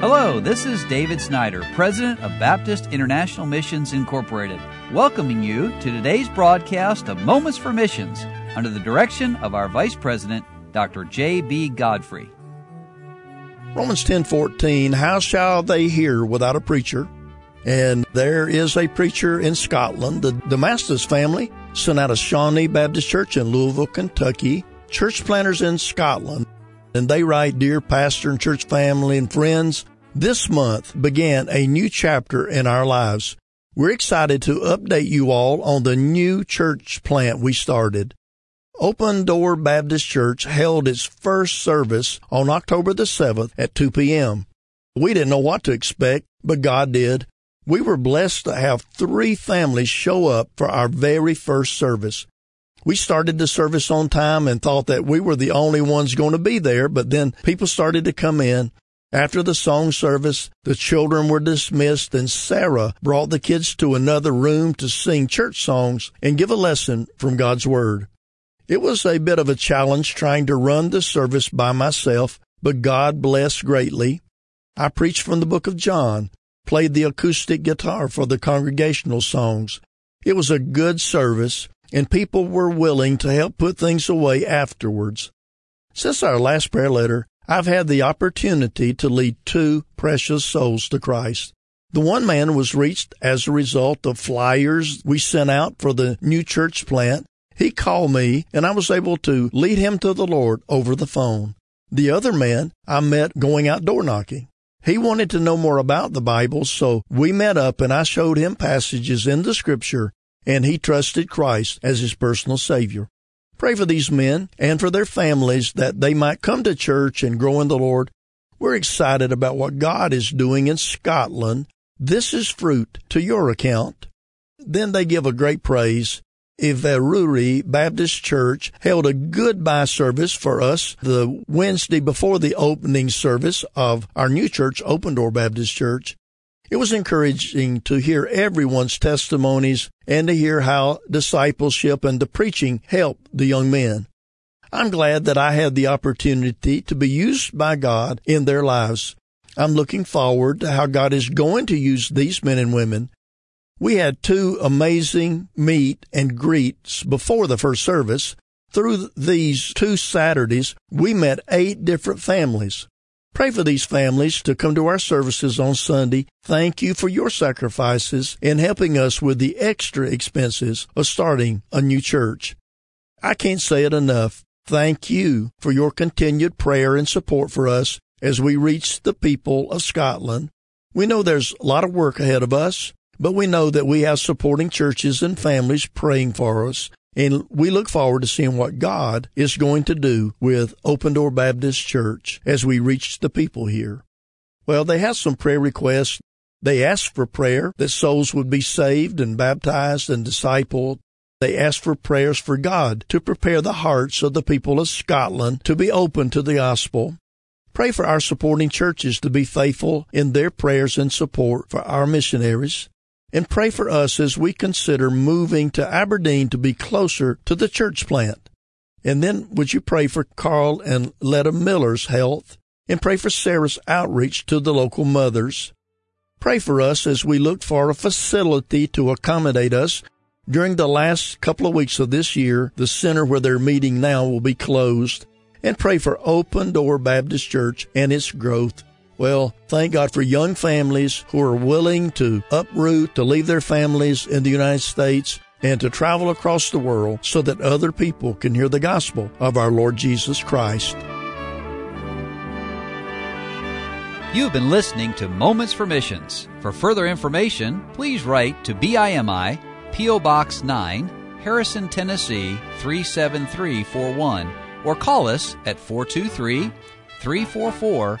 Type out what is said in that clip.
Hello, this is David Snyder, President of Baptist International Missions Incorporated, welcoming you to today's broadcast of Moments for Missions under the direction of our Vice President, Dr. J.B. Godfrey. Romans 10:14 How shall they hear without a preacher? And there is a preacher in Scotland. The Damascus family sent out a Shawnee Baptist Church in Louisville, Kentucky. Church planters in Scotland and they write, Dear pastor and church family and friends, this month began a new chapter in our lives. We're excited to update you all on the new church plant we started. Open Door Baptist Church held its first service on October the 7th at 2 p.m. We didn't know what to expect, but God did. We were blessed to have three families show up for our very first service. We started the service on time and thought that we were the only ones going to be there, but then people started to come in. After the song service, the children were dismissed and Sarah brought the kids to another room to sing church songs and give a lesson from God's Word. It was a bit of a challenge trying to run the service by myself, but God blessed greatly. I preached from the book of John, played the acoustic guitar for the congregational songs. It was a good service and people were willing to help put things away afterwards. Since our last prayer letter, I've had the opportunity to lead two precious souls to Christ. The one man was reached as a result of flyers we sent out for the new church plant. He called me and I was able to lead him to the Lord over the phone. The other man I met going out door knocking. He wanted to know more about the Bible, so we met up and I showed him passages in the scripture and he trusted Christ as his personal Savior. Pray for these men and for their families that they might come to church and grow in the Lord. We're excited about what God is doing in Scotland. This is fruit to your account. Then they give a great praise. Inverurie Baptist Church held a goodbye service for us the Wednesday before the opening service of our new church, Open Door Baptist Church. It was encouraging to hear everyone's testimonies and to hear how discipleship and the preaching helped the young men. I'm glad that I had the opportunity to be used by God in their lives. I'm looking forward to how God is going to use these men and women. We had two amazing meet and greets before the first service. Through these two Saturdays, we met eight different families. Pray for these families to come to our services on Sunday. Thank you for your sacrifices in helping us with the extra expenses of starting a new church. I can't say it enough. Thank you for your continued prayer and support for us as we reach the people of Scotland. We know there's a lot of work ahead of us, but we know that we have supporting churches and families praying for us and we look forward to seeing what God is going to do with Open Door Baptist Church as we reach the people here. Well, they have some prayer requests. They ask for prayer that souls would be saved and baptized and discipled. They ask for prayers for God to prepare the hearts of the people of Scotland to be open to the gospel. Pray for our supporting churches to be faithful in their prayers and support for our missionaries and pray for us as we consider moving to Aberdeen to be closer to the church plant. And then would you pray for Carl and Letta Miller's health and pray for Sarah's outreach to the local mothers. Pray for us as we look for a facility to accommodate us. During the last couple of weeks of this year, the center where they're meeting now will be closed. And pray for Open Door Baptist Church and its growth well, thank God for young families who are willing to uproot, to leave their families in the United States and to travel across the world so that other people can hear the gospel of our Lord Jesus Christ. You've been listening to Moments for Missions. For further information, please write to BIMI, P.O. Box 9, Harrison, Tennessee 37341, or call us at 423 344